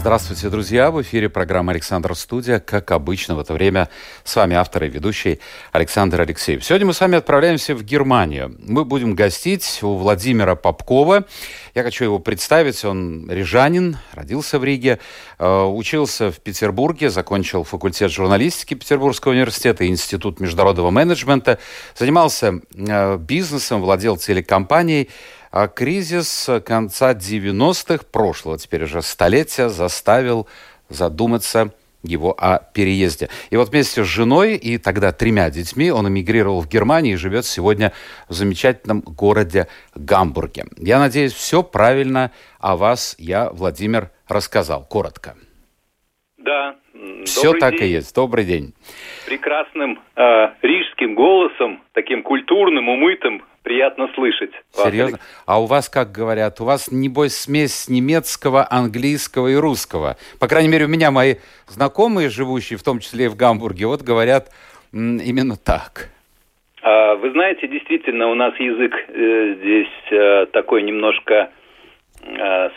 Здравствуйте, друзья! В эфире программа «Александр Студия». Как обычно, в это время с вами автор и ведущий Александр Алексеев. Сегодня мы с вами отправляемся в Германию. Мы будем гостить у Владимира Попкова. Я хочу его представить. Он рижанин, родился в Риге, э, учился в Петербурге, закончил факультет журналистики Петербургского университета и Институт международного менеджмента. Занимался э, бизнесом, владел телекомпанией. А кризис конца 90-х, прошлого теперь уже столетия, заставил задуматься его о переезде. И вот вместе с женой и тогда тремя детьми он эмигрировал в Германию и живет сегодня в замечательном городе Гамбурге. Я надеюсь, все правильно о вас я, Владимир, рассказал. Коротко. Да. Все так день. и есть. Добрый день. Прекрасным э, рижским голосом, таким культурным, умытым, приятно слышать. Серьезно? Вас, а у вас, как говорят, у вас, небось, смесь немецкого, английского и русского. По крайней мере, у меня мои знакомые, живущие в том числе и в Гамбурге, вот говорят именно так. А, вы знаете, действительно, у нас язык э, здесь э, такой немножко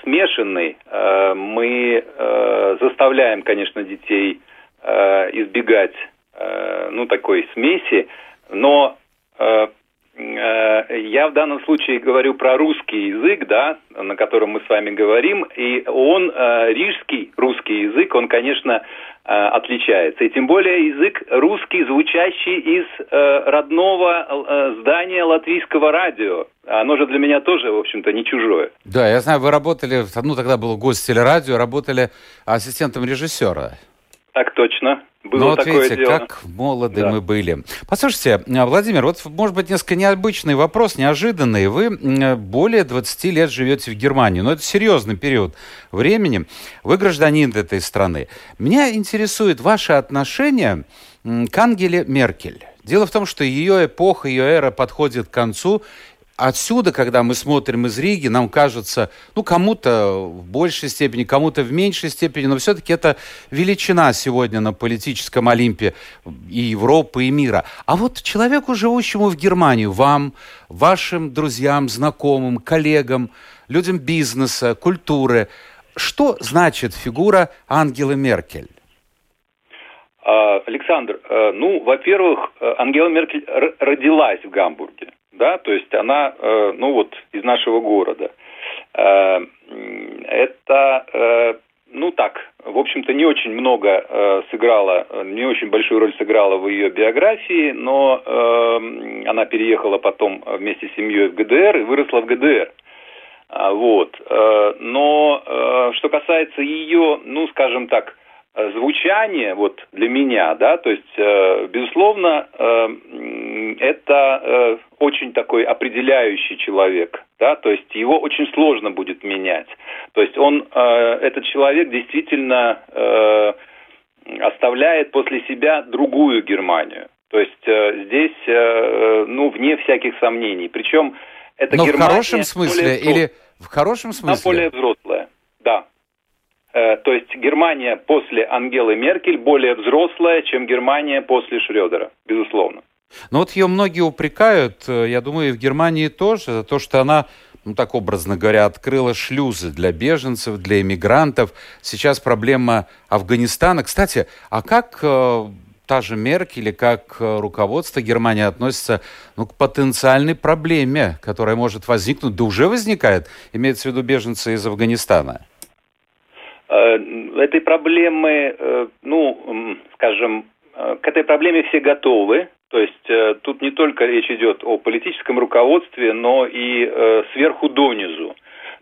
смешанный. Э, мы э, заставляем, конечно, детей э, избегать э, ну, такой смеси, но э, Э, я в данном случае говорю про русский язык, да, на котором мы с вами говорим, и он, э, рижский русский язык, он, конечно, э, отличается. И тем более язык русский, звучащий из родного здания латвийского радио. Оно же для меня тоже, в общем-то, не чужое. Да, я знаю, вы работали, ну тогда был гость телерадио, работали ассистентом режиссера. Так точно. Было ну вот такое видите, дело. как молоды да. мы были. Послушайте, Владимир, вот может быть несколько необычный вопрос, неожиданный. Вы более 20 лет живете в Германии, но это серьезный период времени. Вы гражданин этой страны. Меня интересует ваше отношение к Ангеле Меркель. Дело в том, что ее эпоха, ее эра подходит к концу, отсюда, когда мы смотрим из Риги, нам кажется, ну, кому-то в большей степени, кому-то в меньшей степени, но все-таки это величина сегодня на политическом Олимпе и Европы, и мира. А вот человеку, живущему в Германии, вам, вашим друзьям, знакомым, коллегам, людям бизнеса, культуры, что значит фигура Ангелы Меркель? А, Александр, э, ну, во-первых, э, Ангела Меркель родилась в Гамбурге да, то есть она, э, ну вот, из нашего города. Э, это, э, ну так, в общем-то, не очень много сыграла, не очень большую роль сыграла в ее биографии, но она переехала потом вместе с семьей в ГДР и выросла в ГДР. А, вот. Но что касается ее, ну, скажем так, звучание вот для меня, да, то есть, безусловно, это э, очень такой определяющий человек, да, то есть его очень сложно будет менять. То есть он, э, этот человек действительно э, оставляет после себя другую Германию. То есть э, здесь, э, ну, вне всяких сомнений. Причем это Но Германия... в хорошем смысле или в хорошем смысле? Она более взрослая. Э, то есть Германия после Ангелы Меркель более взрослая, чем Германия после Шредера, безусловно. Но вот ее многие упрекают, э, я думаю, и в Германии тоже, за то, что она ну так образно говоря, открыла шлюзы для беженцев, для иммигрантов. Сейчас проблема Афганистана. Кстати, а как э, та же Меркель или как э, руководство Германии относится ну, к потенциальной проблеме, которая может возникнуть, да уже возникает, имеется в виду беженцы из Афганистана? Э, этой проблемы, э, ну, скажем, к этой проблеме все готовы, то есть э, тут не только речь идет о политическом руководстве, но и э, сверху донизу.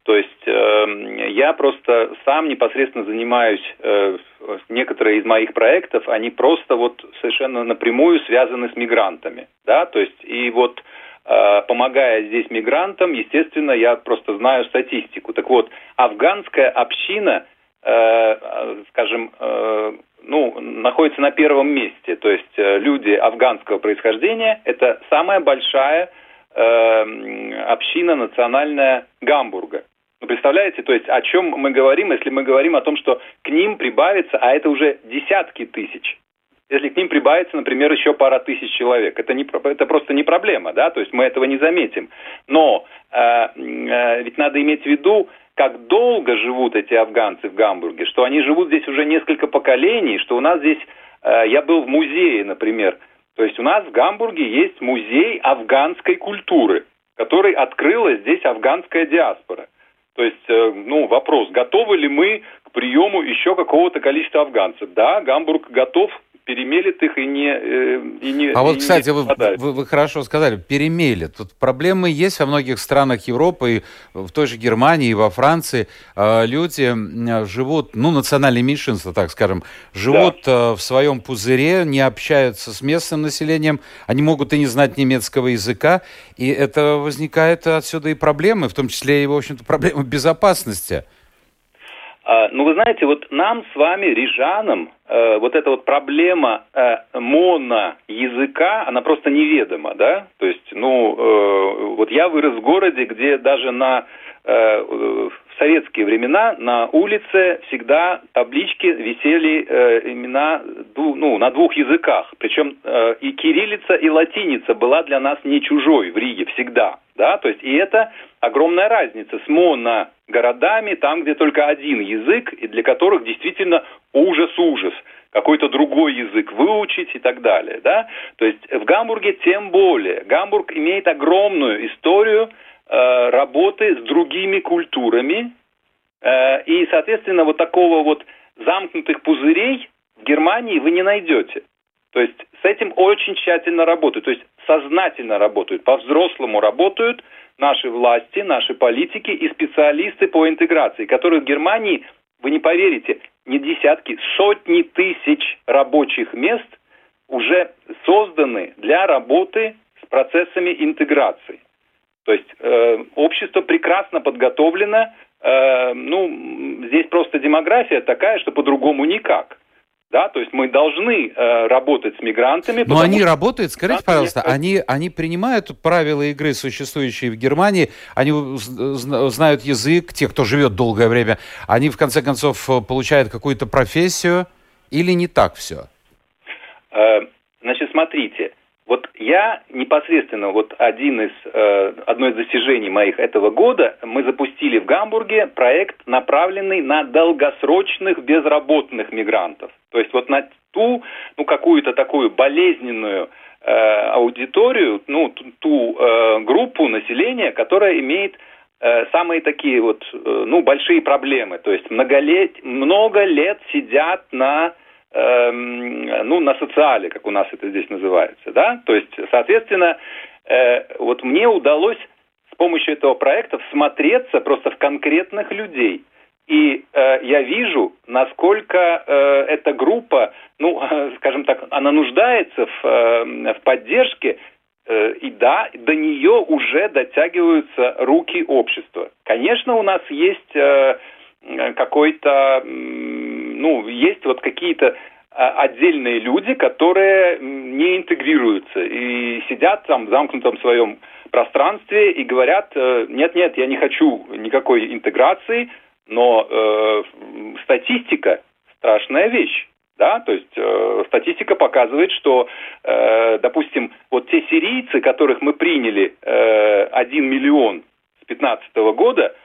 То есть э, я просто сам непосредственно занимаюсь, э, некоторые из моих проектов, они просто вот совершенно напрямую связаны с мигрантами, да, то есть и вот э, помогая здесь мигрантам, естественно, я просто знаю статистику. Так вот, афганская община, э, скажем, э, ну, находится на первом месте. То есть э, люди афганского происхождения – это самая большая э, община национальная Гамбурга. Вы представляете, то есть о чем мы говорим, если мы говорим о том, что к ним прибавится, а это уже десятки тысяч, если к ним прибавится, например, еще пара тысяч человек. Это, не, это просто не проблема, да, то есть мы этого не заметим. Но э, э, ведь надо иметь в виду, как долго живут эти афганцы в Гамбурге, что они живут здесь уже несколько поколений, что у нас здесь, э, я был в музее, например, то есть у нас в Гамбурге есть музей афганской культуры, который открыла здесь афганская диаспора. То есть, э, ну, вопрос, готовы ли мы к приему еще какого-то количества афганцев? Да, Гамбург готов перемелет их и не... Э, и не а вот, и кстати, вы, вы, вы хорошо сказали, перемелет. Тут проблемы есть во многих странах Европы, и в той же Германии, и во Франции. А, люди живут, ну, национальные меньшинства, так скажем, живут да. Э, в своем пузыре, не общаются с местным населением, они могут и не знать немецкого языка, и это возникает отсюда и проблемы, в том числе и, в общем-то, проблемы безопасности. А, ну, вы знаете, вот нам с вами, рижанам, э, вот эта вот проблема э, моноязыка, она просто неведома, да? То есть, ну, э, вот я вырос в городе, где даже на э, в советские времена на улице всегда таблички висели э, имена ну, на двух языках. Причем э, и кириллица, и латиница была для нас не чужой в Риге всегда. Да? То есть, и это огромная разница с моногородами, там, где только один язык, и для которых действительно ужас-ужас какой-то другой язык выучить и так далее, да? То есть в Гамбурге тем более. Гамбург имеет огромную историю э, работы с другими культурами, э, и, соответственно, вот такого вот замкнутых пузырей в Германии вы не найдете. То есть с этим очень тщательно работают, то есть сознательно работают, по-взрослому работают – наши власти, наши политики и специалисты по интеграции, которые в Германии, вы не поверите, не десятки, сотни тысяч рабочих мест уже созданы для работы с процессами интеграции. То есть э, общество прекрасно подготовлено, э, ну, здесь просто демография такая, что по-другому никак. Да, то есть мы должны э, работать с мигрантами. Но они работают, скажите, пожалуйста, они, они принимают правила игры, существующие в Германии, они знают язык, те, кто живет долгое время, они в конце концов получают какую-то профессию или не так все? Э, значит, смотрите, вот я непосредственно, вот один из, э, одно из достижений моих этого года, мы запустили в Гамбурге проект, направленный на долгосрочных безработных мигрантов. То есть вот на ту, ну, какую-то такую болезненную э, аудиторию, ну, ту, ту э, группу населения, которая имеет э, самые такие вот, э, ну, большие проблемы. То есть многолет, много лет сидят на ну, на социале, как у нас это здесь называется, да, то есть, соответственно, э, вот мне удалось с помощью этого проекта всмотреться просто в конкретных людей, и э, я вижу, насколько э, эта группа, ну, скажем так, она нуждается в, э, в поддержке, э, и да, до нее уже дотягиваются руки общества. Конечно, у нас есть э, какой-то ну, есть вот какие-то а, отдельные люди, которые не интегрируются и сидят там в замкнутом своем пространстве и говорят, э, нет-нет, я не хочу никакой интеграции, но э, статистика страшная вещь. Да, то есть э, статистика показывает, что, э, допустим, вот те сирийцы, которых мы приняли э, 1 миллион с 2015 года,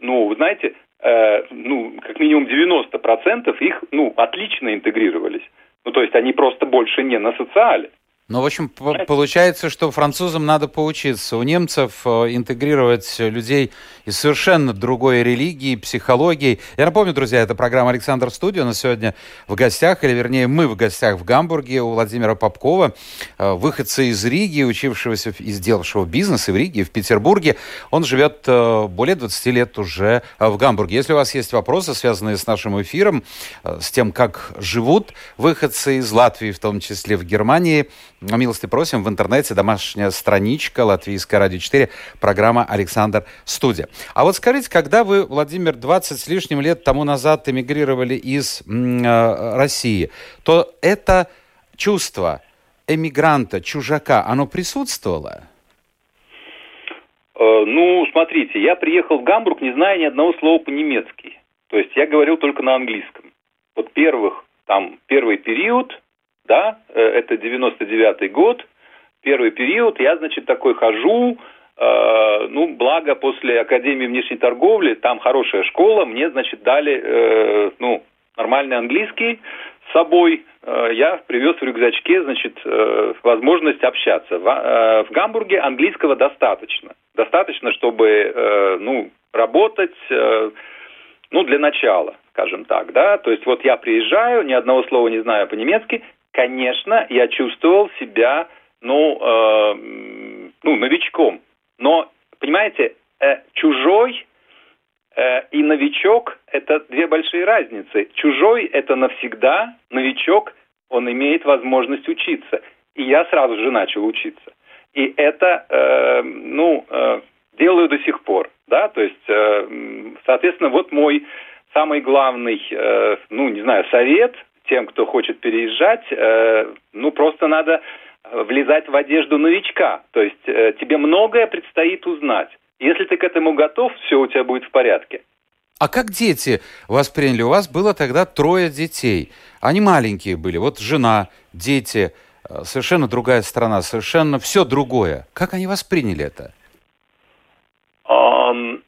ну, вы знаете, Э, ну, как минимум 90% их, ну, отлично интегрировались. Ну, то есть они просто больше не на социале. Ну, в общем, получается, что французам надо поучиться у немцев э, интегрировать людей из совершенно другой религии, психологии. Я напомню, друзья, это программа «Александр Студио». На сегодня в гостях, или вернее, мы в гостях в Гамбурге у Владимира Попкова, э, выходца из Риги, учившегося и сделавшего бизнес и в Риге, и в Петербурге. Он живет э, более 20 лет уже в Гамбурге. Если у вас есть вопросы, связанные с нашим эфиром, с тем, как живут выходцы из Латвии, в том числе в Германии, Милости просим в интернете, домашняя страничка Латвийская радио 4, программа «Александр Студия». А вот скажите, когда вы, Владимир, 20 с лишним лет тому назад эмигрировали из э, России, то это чувство эмигранта, чужака, оно присутствовало? Э, ну, смотрите, я приехал в Гамбург, не зная ни одного слова по-немецки. То есть я говорил только на английском. Вот первых, там, первый период, да, э, это 99-й год, первый период, я, значит, такой хожу, э, ну, благо после Академии внешней торговли, там хорошая школа, мне, значит, дали, э, ну, нормальный английский с собой, э, я привез в рюкзачке, значит, э, возможность общаться. В, э, в Гамбурге английского достаточно. Достаточно, чтобы, э, ну, работать, э, ну, для начала, скажем так, да, то есть вот я приезжаю, ни одного слова не знаю по-немецки, конечно, я чувствовал себя, ну, э, ну, новичком, но, понимаете, э, чужой э, и новичок – это две большие разницы. Чужой – это навсегда, новичок – он имеет возможность учиться. И я сразу же начал учиться. И это, э, ну, э, делаю до сих пор, да, то есть, э, соответственно, вот мой самый главный, э, ну, не знаю, совет тем, кто хочет переезжать, э, ну, просто надо влезать в одежду новичка, то есть э, тебе многое предстоит узнать. Если ты к этому готов, все у тебя будет в порядке. А как дети восприняли? У вас было тогда трое детей. Они маленькие были. Вот жена, дети, э, совершенно другая страна, совершенно все другое. Как они восприняли это? Um,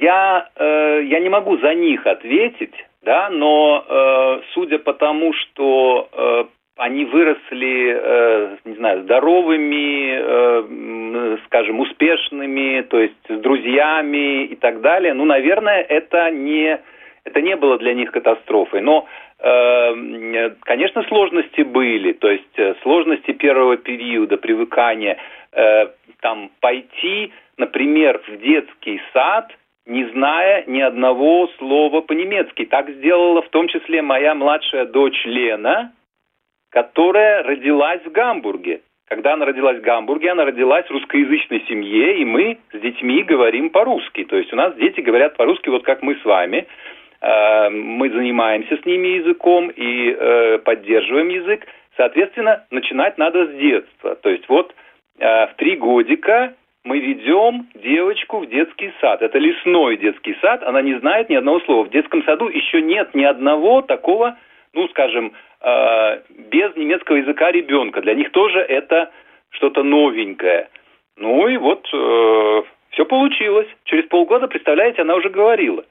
я, э, я не могу за них ответить, да, но э, судя по тому, что э, они выросли, э, не знаю, здоровыми, э, скажем, успешными, то есть с друзьями и так далее. Ну, наверное, это не, это не было для них катастрофой. Но, э, конечно, сложности были, то есть э, сложности первого периода привыкания, э, там, пойти, например, в детский сад, не зная ни одного слова по-немецки. Так сделала в том числе моя младшая дочь Лена, которая родилась в Гамбурге. Когда она родилась в Гамбурге, она родилась в русскоязычной семье, и мы с детьми говорим по-русски. То есть у нас дети говорят по-русски, вот как мы с вами. Э, мы занимаемся с ними языком и э, поддерживаем язык. Соответственно, начинать надо с детства. То есть вот э, в три годика мы ведем девочку в детский сад. Это лесной детский сад, она не знает ни одного слова. В детском саду еще нет ни одного такого, ну, скажем, э, без немецкого языка ребенка. Для них тоже это что-то новенькое. Ну и вот э, все получилось. Через полгода, представляете, она уже говорила.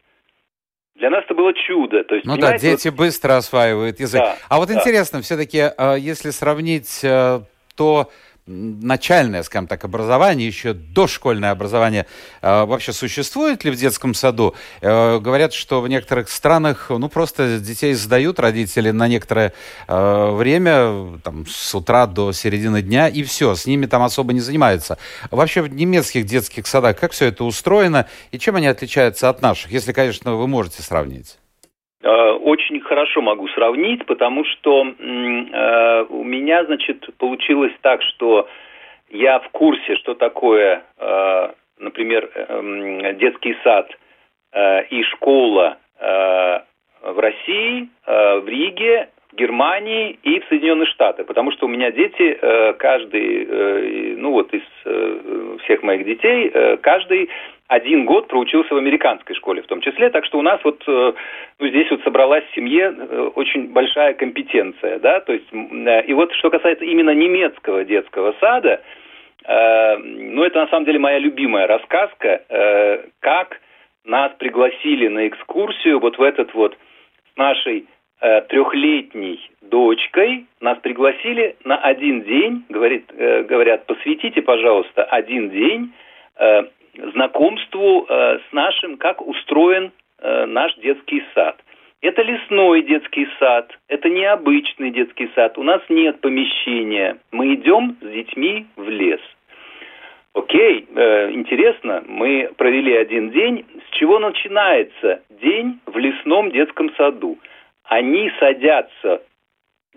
Для нас это было чудо. То есть, ну да, дети вот... быстро осваивают язык. Да, а вот да. интересно, все-таки, э, если сравнить э, то, начальное, скажем так, образование, еще дошкольное образование э, вообще существует ли в детском саду? Э, говорят, что в некоторых странах, ну, просто детей сдают родители на некоторое э, время, там, с утра до середины дня, и все, с ними там особо не занимаются. Вообще в немецких детских садах как все это устроено, и чем они отличаются от наших, если, конечно, вы можете сравнить? Э, очень хорошо могу сравнить, потому что э, у меня, значит, получилось так, что я в курсе, что такое, э, например, детский сад и школа в России, в Риге, в Германии и в Соединенные Штаты, потому что у меня дети, каждый, ну вот из всех моих детей, каждый один год проучился в американской школе в том числе, так что у нас вот э, ну, здесь вот собралась в семье э, очень большая компетенция, да, то есть, э, и вот что касается именно немецкого детского сада, ну, это на самом деле моя любимая рассказка, как нас пригласили на экскурсию вот в этот вот с нашей трехлетней дочкой, нас пригласили на один день, говорит, говорят, посвятите, пожалуйста, один день знакомству э, с нашим, как устроен э, наш детский сад. Это лесной детский сад, это необычный детский сад. У нас нет помещения. Мы идем с детьми в лес. Окей, э, интересно, мы провели один день. С чего начинается день в лесном детском саду? Они садятся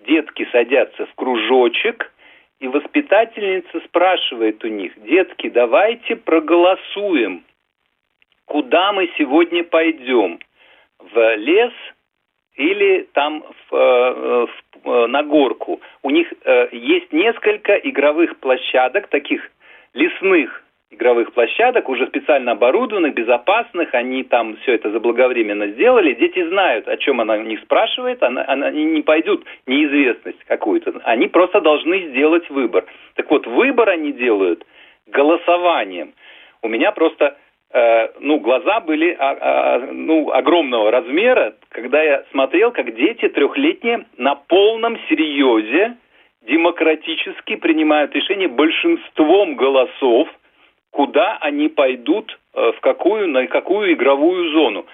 детки садятся в кружочек, и воспитательница спрашивает у них, детки, давайте проголосуем, куда мы сегодня пойдем, в лес или там в, э, в, э, на горку. У них э, есть несколько игровых площадок, таких лесных игровых площадок, уже специально оборудованных, безопасных, они там все это заблаговременно сделали. Дети знают, о чем она у них спрашивает, она, она, они не пойдут неизвестность какую-то, они просто должны сделать выбор. Так вот, выбор они делают голосованием. У меня просто э, ну, глаза были а, а, ну, огромного размера, когда я смотрел, как дети трехлетние на полном серьезе демократически принимают решение большинством голосов – куда они пойдут, э, в какую, на какую игровую зону.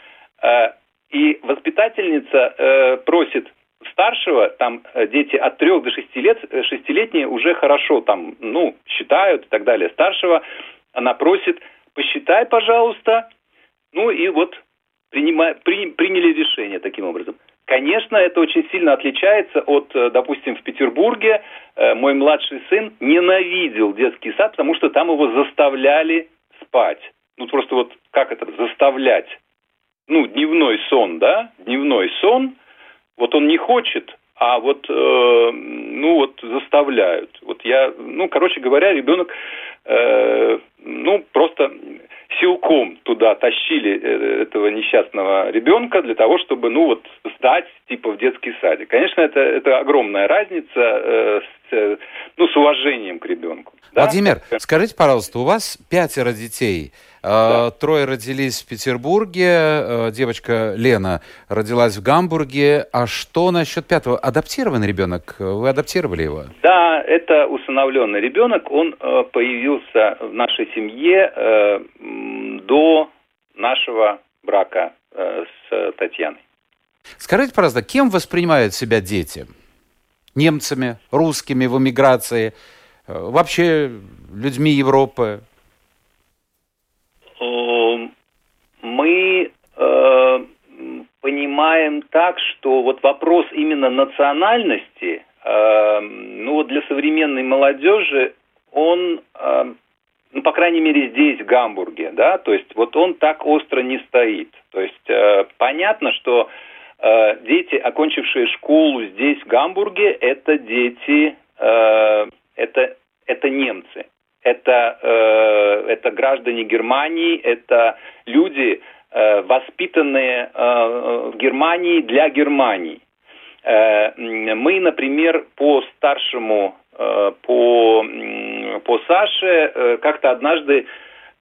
Э, и воспитательница э, просит старшего, там дети от трех до шести лет, шестилетние уже хорошо там, ну, считают и так далее. Старшего она просит, посчитай, пожалуйста, ну и вот принимай, при, приняли решение таким образом. Конечно, это очень сильно отличается от, э, допустим, в Петербурге э, мой младший сын ненавидел детский сад, потому что там его заставляли спать. Ну, просто вот как это заставлять? Ну, дневной сон, да? Дневной сон. Вот он не хочет, а вот, э, ну, вот заставляют. Вот я, ну, короче говоря, ребенок, э, ну, просто силком туда тащили э, этого несчастного ребенка для того, чтобы, ну вот, сдать типа в детский садик. Конечно, это, это огромная разница э, ну, с уважением к ребенку. Да? Владимир, скажите, пожалуйста, у вас пятеро детей. Да. Трое родились в Петербурге, э, девочка Лена родилась в Гамбурге. А что насчет пятого? Адаптированный ребенок? Вы адаптировали его? Да, это усыновленный ребенок. Он э, появился в нашей семье э, до нашего брака с Татьяной. Скажите, пожалуйста, кем воспринимают себя дети? Немцами, русскими в эмиграции, вообще людьми Европы? мы э, понимаем так, что вот вопрос именно национальности, э, ну вот для современной молодежи, он, э, ну по крайней мере здесь, в Гамбурге, да, то есть вот он так остро не стоит. То есть э, понятно, что э, дети, окончившие школу здесь, в Гамбурге, это дети, э, это, это немцы это, э, это граждане Германии, это люди, э, воспитанные э, в Германии для Германии. Э, мы, например, по старшему, э, по, по Саше, э, как-то однажды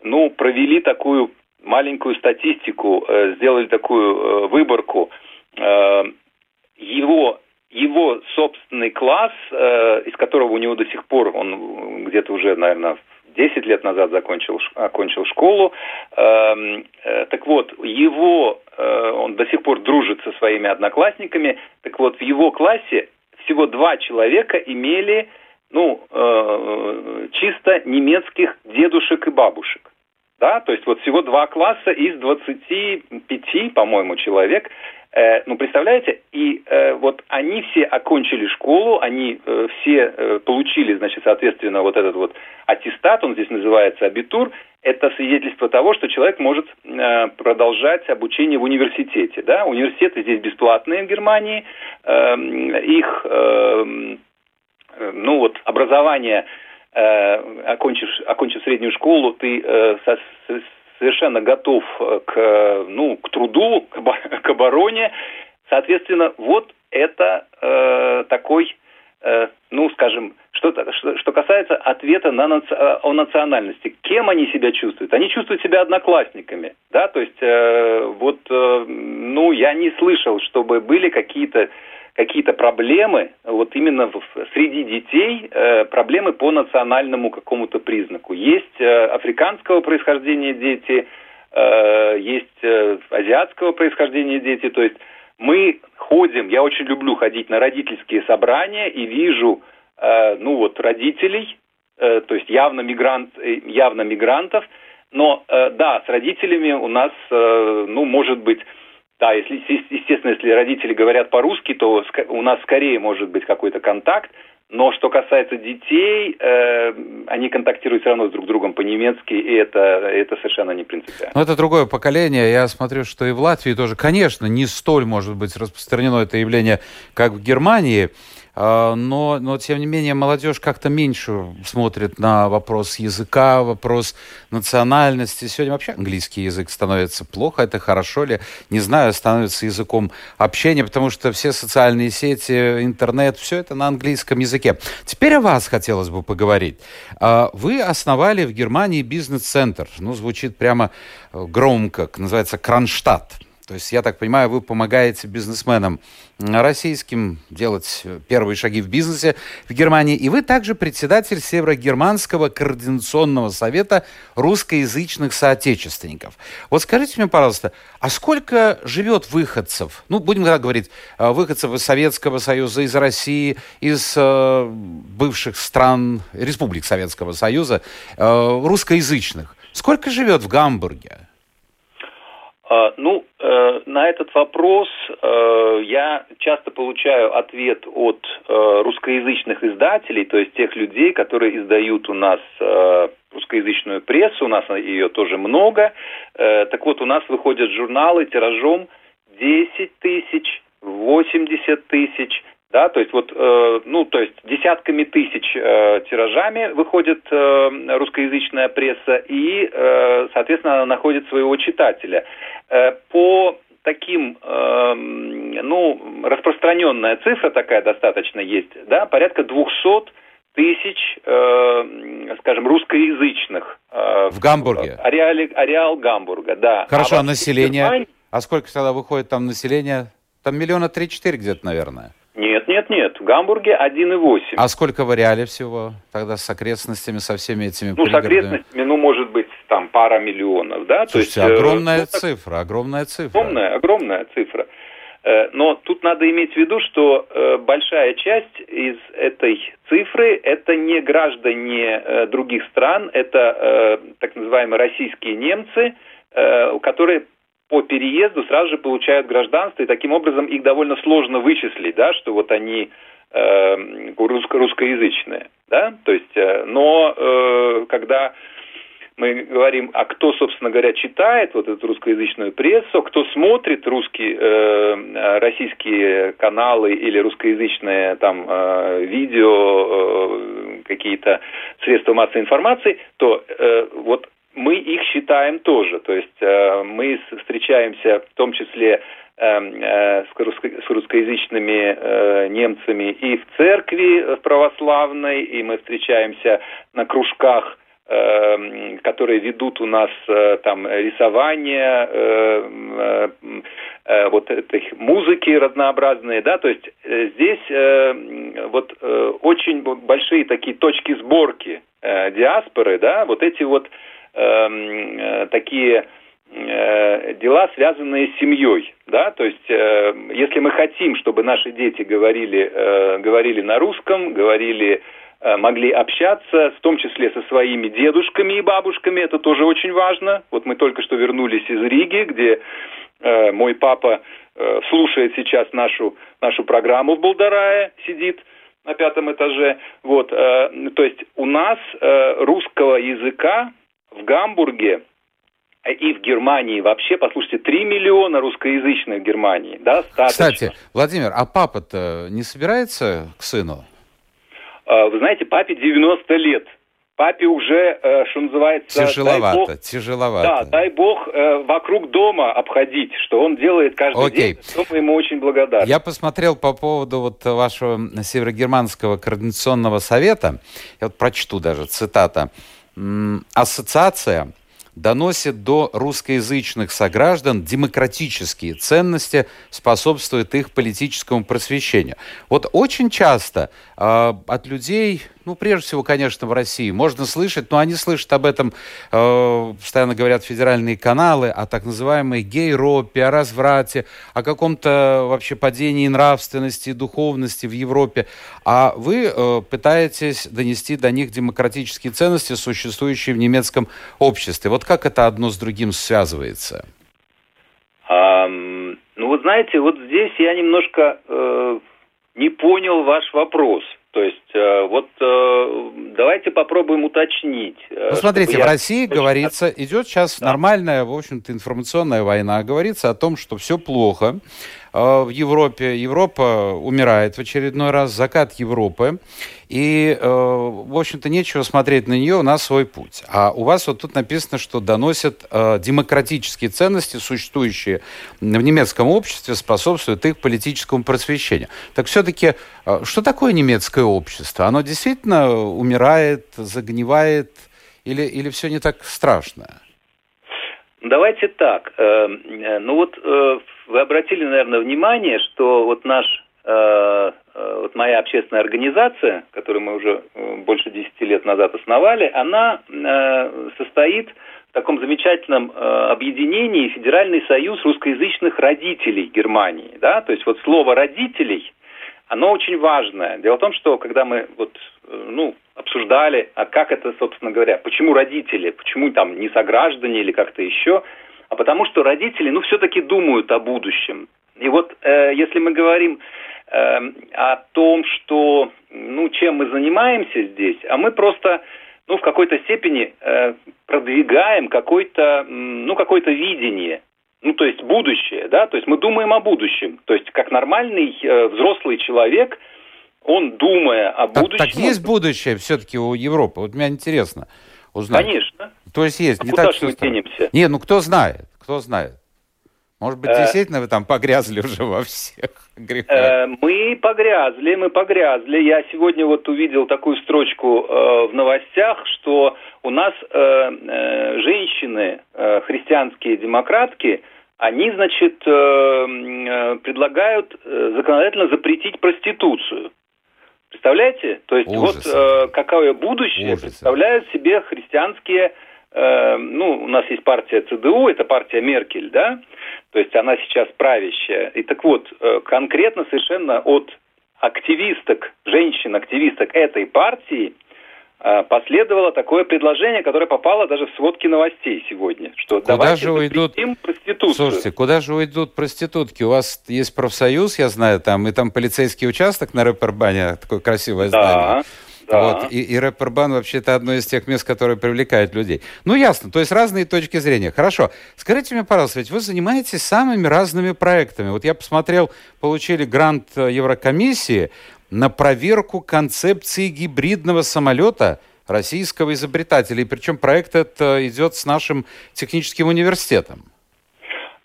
ну, провели такую маленькую статистику, э, сделали такую э, выборку. Э, его его собственный класс, э, из которого у него до сих пор, он где-то уже, наверное, 10 лет назад закончил, окончил школу. Э, э, так вот, его, он до сих пор дружит со своими одноклассниками. Так вот, в его классе всего два человека имели, ну, чисто немецких дедушек и бабушек. Да, то есть вот всего два класса из 25, по-моему, человек Э, ну, представляете, и э, вот они все окончили школу, они э, все э, получили, значит, соответственно, вот этот вот аттестат, он здесь называется абитур, это свидетельство того, что человек может э, продолжать обучение в университете, да, университеты здесь бесплатные в Германии, э, их, э, ну, вот, образование э, окончив, окончив среднюю школу, ты э, со, совершенно готов э, к, ну, к труду, к обороне. Соответственно, вот это э, такой, э, ну, скажем, что, что, что касается ответа на наци, э, о национальности. Кем они себя чувствуют? Они чувствуют себя одноклассниками, да, то есть э, вот, э, ну, я не слышал, чтобы были какие-то какие-то проблемы, вот именно в, среди детей, э, проблемы по национальному какому-то признаку. Есть э, африканского происхождения дети, э, есть э, азиатского происхождения дети, то есть мы ходим, я очень люблю ходить на родительские собрания и вижу, э, ну вот, родителей, э, то есть явно, мигрант, э, явно мигрантов, но э, да, с родителями у нас, э, ну, может быть, Да, если, естественно, если родители говорят по-русски, то у нас скорее может быть какой-то контакт, но что касается детей, э, они контактируют все равно с друг другом по-немецки, и это, это совершенно не принципиально. Но это другое поколение. Я смотрю, что и в Латвии тоже, конечно, не столь может быть распространено это явление, как в Германии. А, но, но тем не менее молодежь как-то меньше смотрит на вопрос языка, вопрос национальности. Сегодня вообще английский язык становится плохо, это хорошо ли, не знаю, становится языком общения, потому что все социальные сети, интернет, все это на английском языке. Теперь о вас хотелось бы поговорить. А, вы основали в Германии бизнес-центр, ну, звучит прямо э, громко, называется Кронштадт. То есть, я так понимаю, вы помогаете бизнесменам российским делать первые шаги в бизнесе в Германии. И вы также председатель Северогерманского координационного совета русскоязычных соотечественников. Вот скажите мне, пожалуйста, а сколько живет выходцев, ну, будем так говорить, э, выходцев из Советского Союза, из России, из э, бывших стран, республик Советского Союза, э, русскоязычных? Сколько живет в Гамбурге? А, ну, э, на этот вопрос э, я часто получаю ответ от э, русскоязычных издателей, то есть тех людей, которые издают у нас русскоязычную прессу, у нас ее тоже много. Так вот, у нас выходят журналы тиражом 10 тысяч, 80 тысяч, да, то есть вот, э, ну, то есть десятками тысяч э, тиражами выходит э, русскоязычная пресса, и, э, соответственно, она находит своего читателя. Э, по таким, э, ну, распространенная цифра такая достаточно есть, да, порядка 200 тысяч, э, скажем, русскоязычных. Э, в Гамбурге? Ареал, ареал Гамбурга, да. Хорошо, а, а население? Германии... А сколько тогда выходит там население? Там миллиона три-четыре где-то, наверное. Нет, нет, нет. В Гамбурге 1,8. А сколько в Реале всего тогда с окрестностями, со всеми этими Ну, с окрестностями, ну, может быть, там пара миллионов, да? Слушайте, То есть, огромная ну, цифра, огромная цифра. Огромная, огромная цифра. Э, но тут надо иметь в виду, что э, большая часть из этой цифры это не граждане э, других стран, это так называемые российские немцы, которые по переезду сразу же получают гражданство, и таким образом их довольно сложно вычислить, да, что вот они э, русско русскоязычные, да, то есть, э, но э, когда мы говорим, а кто, собственно говоря, читает вот эту русскоязычную прессу, кто смотрит русские, э, российские каналы или русскоязычные там э, видео, э, какие-то средства массовой информации, то э, вот мы их считаем тоже. То есть э, мы встречаемся в том числе эм, э, с русскоязычными э, немцами и в церкви православной, и мы встречаемся на кружках эм, которые ведут у нас там рисование, вот этой музыки разнообразные, да, то есть здесь вот очень большие такие точки сборки диаспоры, да, вот эти вот э, такие э, дела, связанные с семьей, да, то есть э, если мы хотим, чтобы наши дети говорили, говорили на русском, говорили, могли общаться, в том числе со своими дедушками и бабушками, это тоже очень важно. Вот мы только что вернулись из Риги, где мой папа слушает сейчас нашу нашу программу в Болдарае, сидит на пятом этаже, вот, то есть у нас русского языка в Гамбурге и в Германии вообще, послушайте, 3 миллиона русскоязычных в Германии. Достаточно. Кстати, Владимир, а папа-то не собирается к сыну? А, вы знаете, папе 90 лет. Папе уже, э, что называется... Тяжеловато, бог, тяжеловато. Да, дай бог э, вокруг дома обходить, что он делает каждый Окей. день. Мы ему очень благодарны. Я посмотрел по поводу вот вашего Северогерманского координационного совета. Я вот прочту даже цитата ассоциация доносит до русскоязычных сограждан демократические ценности, способствует их политическому просвещению. Вот очень часто э, от людей ну, прежде всего, конечно, в России. Можно слышать, но они слышат об этом, э, постоянно говорят федеральные каналы, о так называемой гей-ропе, о разврате, о каком-то вообще падении нравственности и духовности в Европе. А вы э, пытаетесь донести до них демократические ценности, существующие в немецком обществе. Вот как это одно с другим связывается? Um, знаете, вот здесь я немножко э, не понял ваш вопрос. То есть, э, вот э, давайте попробуем уточнить. Э, ну, смотрите, в России точно... говорится, идет сейчас да. нормальная, в общем-то, информационная война. Говорится о том, что все плохо в Европе. Европа умирает в очередной раз, закат Европы. И, в общем-то, нечего смотреть на нее, у нас свой путь. А у вас вот тут написано, что доносят демократические ценности, существующие в немецком обществе, способствуют их политическому просвещению. Так все-таки, что такое немецкое общество? Оно действительно умирает, загнивает, или, или все не так страшно? Давайте так. Э, ну вот э, вы обратили, наверное, внимание, что вот наш э, вот моя общественная организация, которую мы уже больше 10 лет назад основали, она состоит в таком замечательном объединении Федеральный союз русскоязычных родителей Германии. Да? То есть вот слово «родителей» оно очень важное. Дело в том, что когда мы вот, э, ну, обсуждали, а как это, собственно говоря, почему родители, почему там не сограждане или как-то еще, а потому что родители, ну, все-таки думают о будущем. И вот э, если мы говорим э, о том, что, ну, чем мы занимаемся здесь, а мы просто, ну, в какой-то степени э, продвигаем какое-то, ну, какое-то видение ну, то есть будущее, да, то есть мы думаем о будущем. То есть как нормальный э, взрослый человек, он, думая о будущем... Так, так есть будущее все-таки у Европы? Вот меня интересно узнать. Конечно. То есть есть. А не куда так, что... мы денемся? Не, ну кто знает, кто знает. Может быть, э, действительно вы там погрязли уже во всех грехах? Э, мы погрязли, мы погрязли. Я сегодня вот увидел такую строчку э, в новостях, что у нас женщины, христианские демократки, они, значит, предлагают законодательно запретить проституцию. Представляете? То есть Ужас. вот какое будущее Ужас. представляют себе христианские ну, у нас есть партия ЦДУ, это партия Меркель, да, то есть она сейчас правящая. И так вот, конкретно совершенно от активисток, женщин-активисток этой партии Э, последовало такое предложение, которое попало даже в сводки новостей сегодня, что куда давайте же уйдут проституцию. Слушайте, куда же уйдут проститутки? У вас есть профсоюз, я знаю, там и там полицейский участок на Рэпербане, такое красивое да. здание. Да. Вот. И, и Рэпербан вообще это одно из тех мест, которые привлекают людей. Ну, ясно, то есть разные точки зрения. Хорошо. Скажите мне, пожалуйста, ведь вы занимаетесь самыми разными проектами. Вот я посмотрел, получили грант э, Еврокомиссии на проверку концепции гибридного самолета российского изобретателя. И причем проект этот идет с нашим техническим университетом.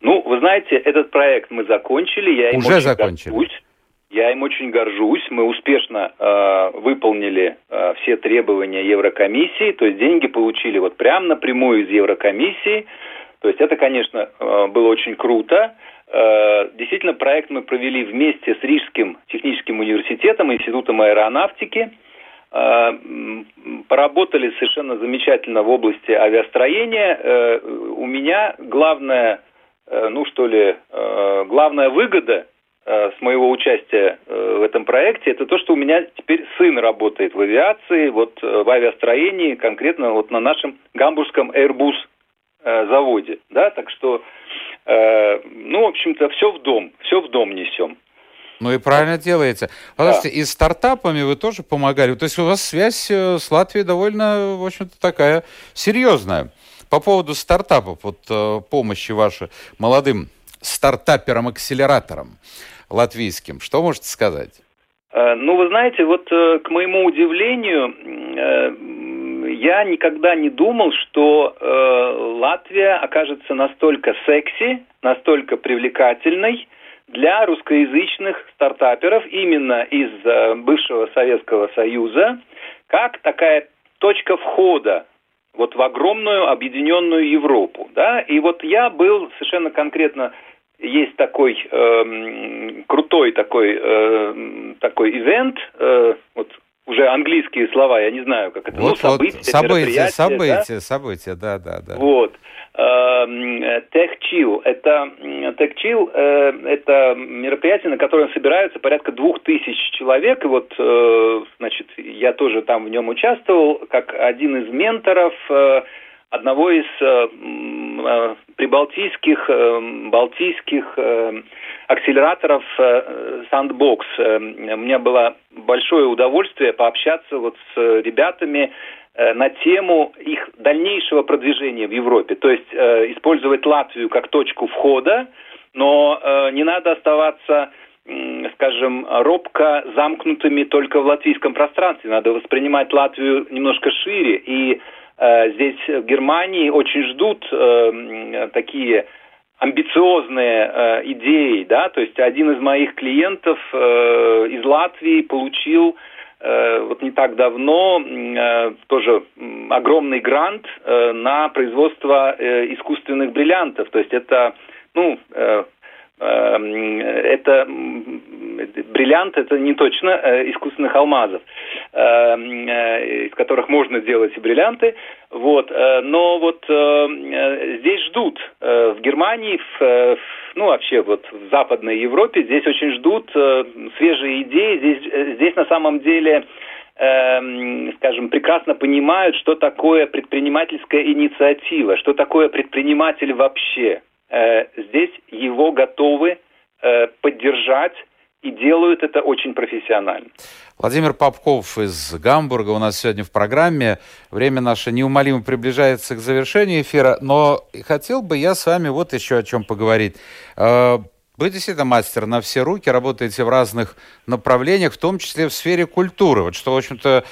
Ну, вы знаете, этот проект мы закончили. Я Уже закончили. Горжусь. Я им очень горжусь. Мы успешно э, выполнили э, все требования Еврокомиссии, то есть деньги получили вот прямо напрямую из Еврокомиссии. То есть это, конечно, э, было очень круто. Э, действительно, проект мы провели вместе с Рижским техническим университетом, Институтом аэронавтики. Э, поработали совершенно замечательно в области авиастроения. Э, у меня главная, ну что ли, главная выгода с моего участия в этом проекте, это то, что у меня теперь сын работает в авиации, вот в авиастроении, конкретно вот на нашем гамбургском Airbus заводе, да, так что Э, ну, в общем-то, все в дом, все в дом несем. Ну и правильно делаете. Подождите, да. и стартапами вы тоже помогали. То есть у вас связь э, с Латвией довольно, в общем-то, такая серьезная. По поводу стартапов, вот э, помощи вашей молодым стартаперам-акселераторам латвийским, что можете сказать? Ну, вы знаете, вот к моему удивлению, я никогда не думал, что э, Латвия окажется настолько секси, настолько привлекательной для русскоязычных стартаперов именно из э, бывшего Советского Союза, как такая точка входа вот в огромную объединенную Европу, да, и вот я был совершенно конкретно есть такой э, крутой такой э, такой ивент, э, вот уже английские слова, я не знаю, как это, ну, вот, ну, события, вот, события, события, да? события, да, да, да. Вот. TechChill. Эм, это, TechChill э, это мероприятие, на котором собираются порядка двух тысяч человек. И вот, э, значит, я тоже там в нем участвовал, как один из менторов. Одного из э, э, прибалтийских, э, балтийских э, акселераторов э, Sandbox. Э, у меня было большое удовольствие пообщаться вот с ребятами э, на тему их дальнейшего продвижения в Европе. То есть э, использовать Латвию как точку входа, но э, не надо оставаться скажем, робко замкнутыми только в латвийском пространстве. Надо воспринимать Латвию немножко шире. И здесь в Германии очень ждут э, такие амбициозные э, идеи, да, то есть один из моих клиентов э, из Латвии получил э, вот не так давно э, тоже огромный грант э, на производство э, искусственных бриллиантов, то есть это ну э, это бриллиант, это не точно э, искусственных алмазов, эм, э, из которых можно сделать и бриллианты. Вот. Э, но вот здесь ждут в Германии, в, ну вообще вот в Западной Европе, здесь очень ждут свежие идеи. Здесь, здесь на самом деле эм, скажем, прекрасно понимают, что такое предпринимательская инициатива, что такое предприниматель вообще. Э, здесь его готовы э, поддержать и делают это очень профессионально. Владимир Попков из Гамбурга у нас сегодня в программе. Время наше неумолимо приближается к завершению эфира, но хотел бы я с вами вот еще о чем поговорить. Э, вы действительно мастер на все руки, работаете в разных направлениях, в том числе в сфере культуры, вот что, в общем-то,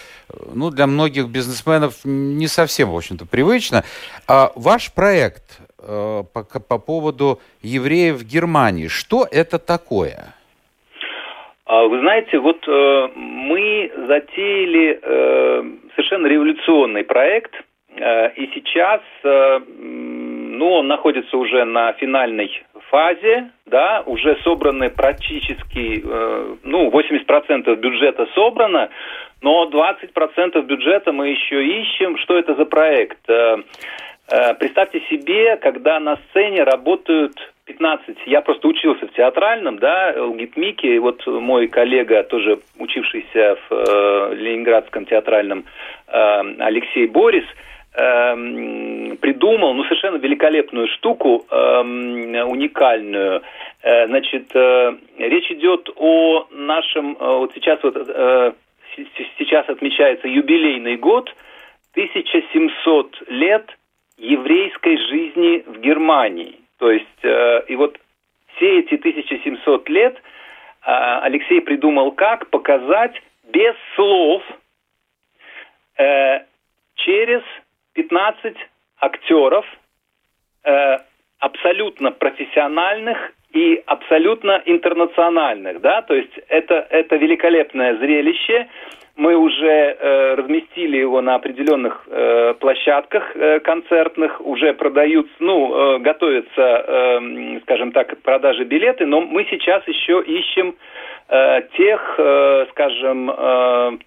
ну, для многих бизнесменов не совсем, в общем-то, привычно. А ваш проект Э, по, по поводу евреев в Германии. Что это такое? А, вы знаете, вот э, мы затеяли э, совершенно революционный проект, э, и сейчас, ну, он находится уже на финальной фазе, да, уже собраны практически, ну, 80% бюджета собрано, но 20% бюджета мы еще ищем. Что это за проект? Представьте себе, когда на сцене работают 15, я просто учился в театральном, да, ЛГИТМИКе, и вот мой коллега, тоже учившийся в э, Ленинградском театральном, э, Алексей Борис, э, придумал, ну, совершенно великолепную штуку, э, уникальную. Э, значит, э, речь идет о нашем, э, вот сейчас вот, э, сейчас отмечается юбилейный год, 1700 лет еврейской жизни в Германии. То есть, э, и вот все эти 1700 лет э, Алексей придумал, как показать без слов э, через 15 актеров абсолютно профессиональных и абсолютно интернациональных, да, то есть это, это великолепное зрелище, мы уже э, разместили его на определенных э, площадках э, концертных, уже продают, ну, э, готовятся, э, скажем так, продажи билеты, но мы сейчас еще ищем э, тех, э, скажем, э,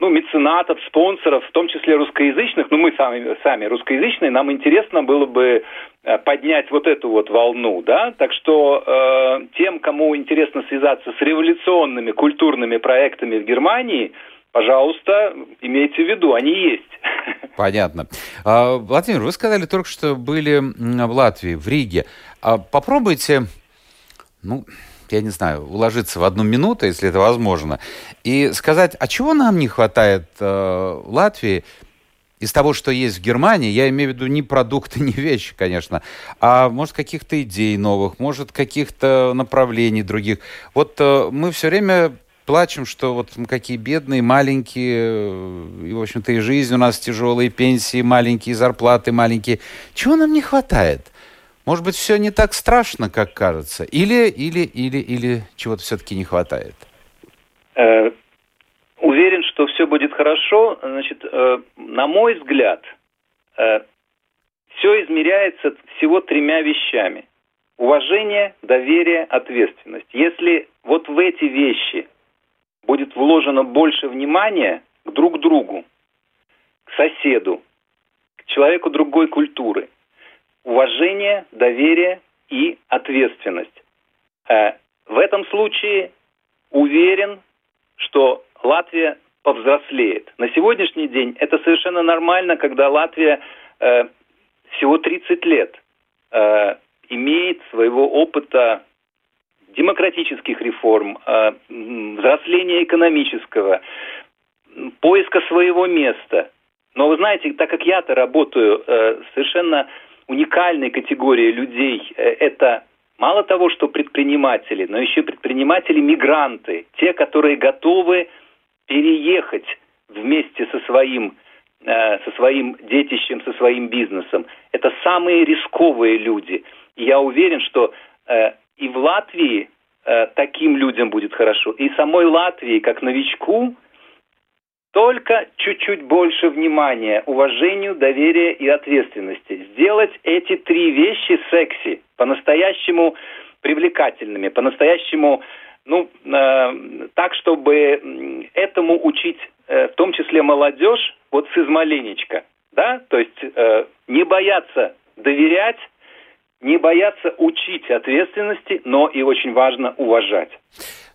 ну, меценатов, спонсоров, в том числе русскоязычных, ну, мы сами, сами русскоязычные, нам интересно было бы э, поднять вот эту вот волну, да, так что э, тем, кому интересно связаться с революционными культурными проектами в Германии, пожалуйста, имейте в виду, они есть. Понятно. А, Владимир, вы сказали только что были в Латвии, в Риге. А попробуйте, ну, я не знаю, уложиться в одну минуту, если это возможно, и сказать, а чего нам не хватает э, Латвии из того, что есть в Германии, я имею в виду не продукты, не вещи, конечно, а может каких-то идей новых, может каких-то направлений других. Вот э, мы все время плачем, что вот мы какие бедные, маленькие, и, в общем-то, и жизнь у нас тяжелые, пенсии маленькие, зарплаты маленькие. Чего нам не хватает? Может быть, все не так страшно, как кажется? Или, или, или, или чего-то все-таки не хватает? Э, уверен, что все будет хорошо. Значит, э, на мой взгляд, э, все измеряется всего тремя вещами. Уважение, доверие, ответственность. Если вот в эти вещи будет вложено больше внимания к друг другу, к соседу, к человеку другой культуры. Уважение, доверие и ответственность. Э, в этом случае уверен, что Латвия повзрослеет. На сегодняшний день это совершенно нормально, когда Латвия э, всего 30 лет, э, имеет своего опыта демократических реформ, взросления экономического, поиска своего места. Но вы знаете, так как я-то работаю совершенно уникальной категорией людей, э, это мало того, что предприниматели, но еще предприниматели-мигранты, те, которые готовы переехать вместе со своим э, со своим детищем, со своим бизнесом. Это самые рисковые люди. И я уверен, что э, и в Латвии таким людям будет хорошо, и самой Латвии, как новичку, только чуть-чуть больше внимания уважению, доверия и ответственности. Сделать эти три вещи секси, по-настоящему привлекательными, по-настоящему, ну, э, так, чтобы этому учить, э, в том числе молодежь, вот с измаленечка, да, то есть э, не бояться доверять, не бояться учить ответственности, но и очень важно уважать.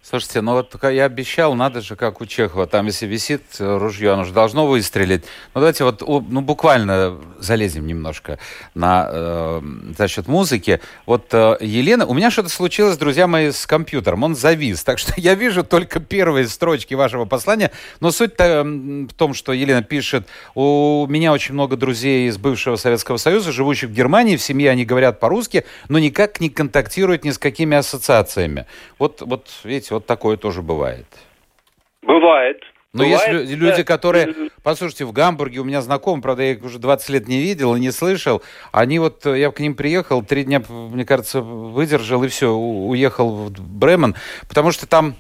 Слушайте, ну вот я обещал, надо же, как у Чехова, там если висит ружье, оно же должно выстрелить. Ну давайте вот, ну буквально залезем немножко на, э, за счет музыки. Вот э, Елена, у меня что-то случилось, друзья мои, с компьютером, он завис, так что я вижу только первые строчки вашего послания, но суть-то в том, что Елена пишет, у меня очень много друзей из бывшего Советского Союза, живущих в Германии, в семье они говорят по-русски, но никак не контактируют ни с какими ассоциациями. Вот, вот видите, вот такое тоже бывает. Бывает. Но бывает, есть люди, да. которые, послушайте, в Гамбурге у меня знакомый, правда, я их уже 20 лет не видел и не слышал, они вот, я к ним приехал, три дня, мне кажется, выдержал и все, уехал в Бремен, потому что там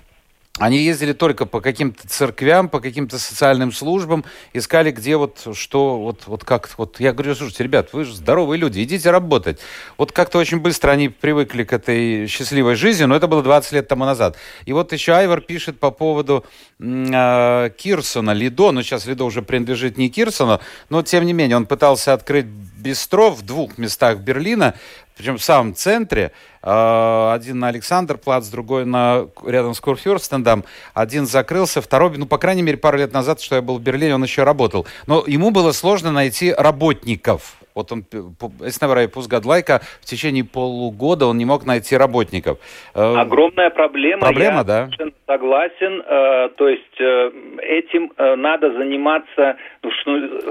они ездили только по каким-то церквям, по каким-то социальным службам, искали, где вот что, вот, вот как, вот я говорю, слушайте, ребят, вы же здоровые люди, идите работать. Вот как-то очень быстро они привыкли к этой счастливой жизни, но это было 20 лет тому назад. И вот еще Айвар пишет по поводу э, Кирсона, Лидо, ну сейчас Лидо уже принадлежит не Кирсону, но тем не менее он пытался открыть бистро в двух местах Берлина, причем в самом центре. А, один на Александр плац, другой на, рядом с Курфюрстендом. Один закрылся, второй, ну, по крайней мере, пару лет назад, что я был в Берлине, он еще работал. Но ему было сложно найти работников. Вот он, говоря, Пузгадлайка, в течение полугода он не мог найти работников. Э, Огромная проблема. Проблема, я да. согласен. Э, то есть э, этим надо заниматься ну,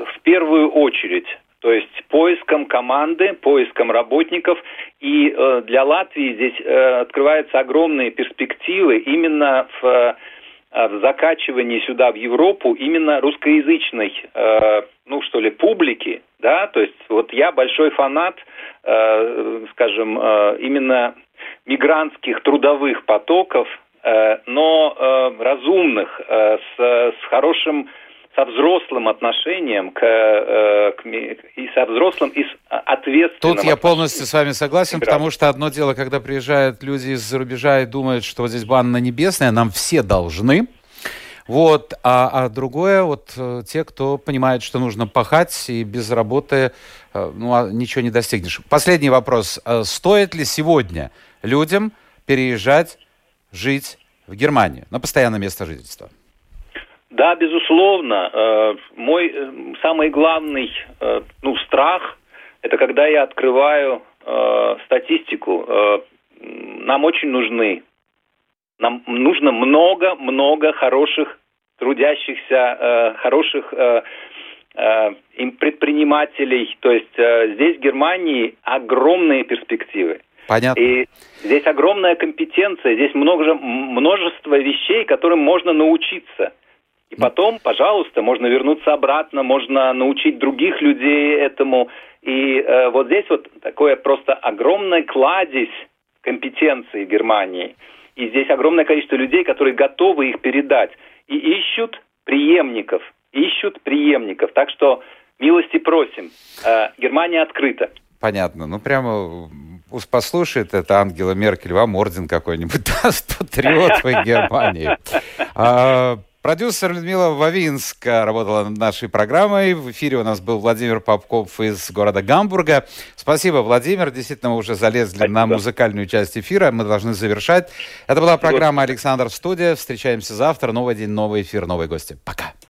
в первую очередь то есть поиском команды, поиском работников. И э, для Латвии здесь э, открываются огромные перспективы именно в, э, в закачивании сюда, в Европу, именно русскоязычной, э, ну что ли, публики. Да? То есть вот я большой фанат, э, скажем, э, именно мигрантских трудовых потоков, э, но э, разумных, э, с, с хорошим со взрослым отношением к, э, к, и со взрослым, и с ответственным. Тут я полностью с вами согласен, потому что одно дело, когда приезжают люди из-за рубежа и думают, что здесь банна небесная, нам все должны. Вот, а, а другое, вот э, те, кто понимает, что нужно пахать и без работы э, ну, а ничего не достигнешь. Последний вопрос. Стоит ли сегодня людям переезжать, жить в Германию на постоянное место жительства? Да, безусловно. Э, мой э, самый главный э, ну, страх – это когда я открываю статистику. Нам очень нужны, нам нужно много-много хороших трудящихся, хороших предпринимателей. То есть здесь в Германии огромные перспективы. Понятно. И здесь огромная компетенция, здесь много, множество вещей, которым можно научиться – и потом, пожалуйста, можно вернуться обратно, можно научить других людей этому. И э, вот здесь вот такое просто огромное кладезь компетенции Германии. И здесь огромное количество людей, которые готовы их передать. И ищут преемников, ищут преемников. Так что милости просим. Э, Германия открыта. Понятно. Ну, прямо послушает это Ангела Меркель, вам орден какой-нибудь даст, патриот в Германии. Продюсер Людмила Вавинска работала над нашей программой. В эфире у нас был Владимир Попков из города Гамбурга. Спасибо, Владимир. Действительно, мы уже залезли Спасибо. на музыкальную часть эфира. Мы должны завершать. Это была программа «Александр в студии». Встречаемся завтра. Новый день, новый эфир, новые гости. Пока.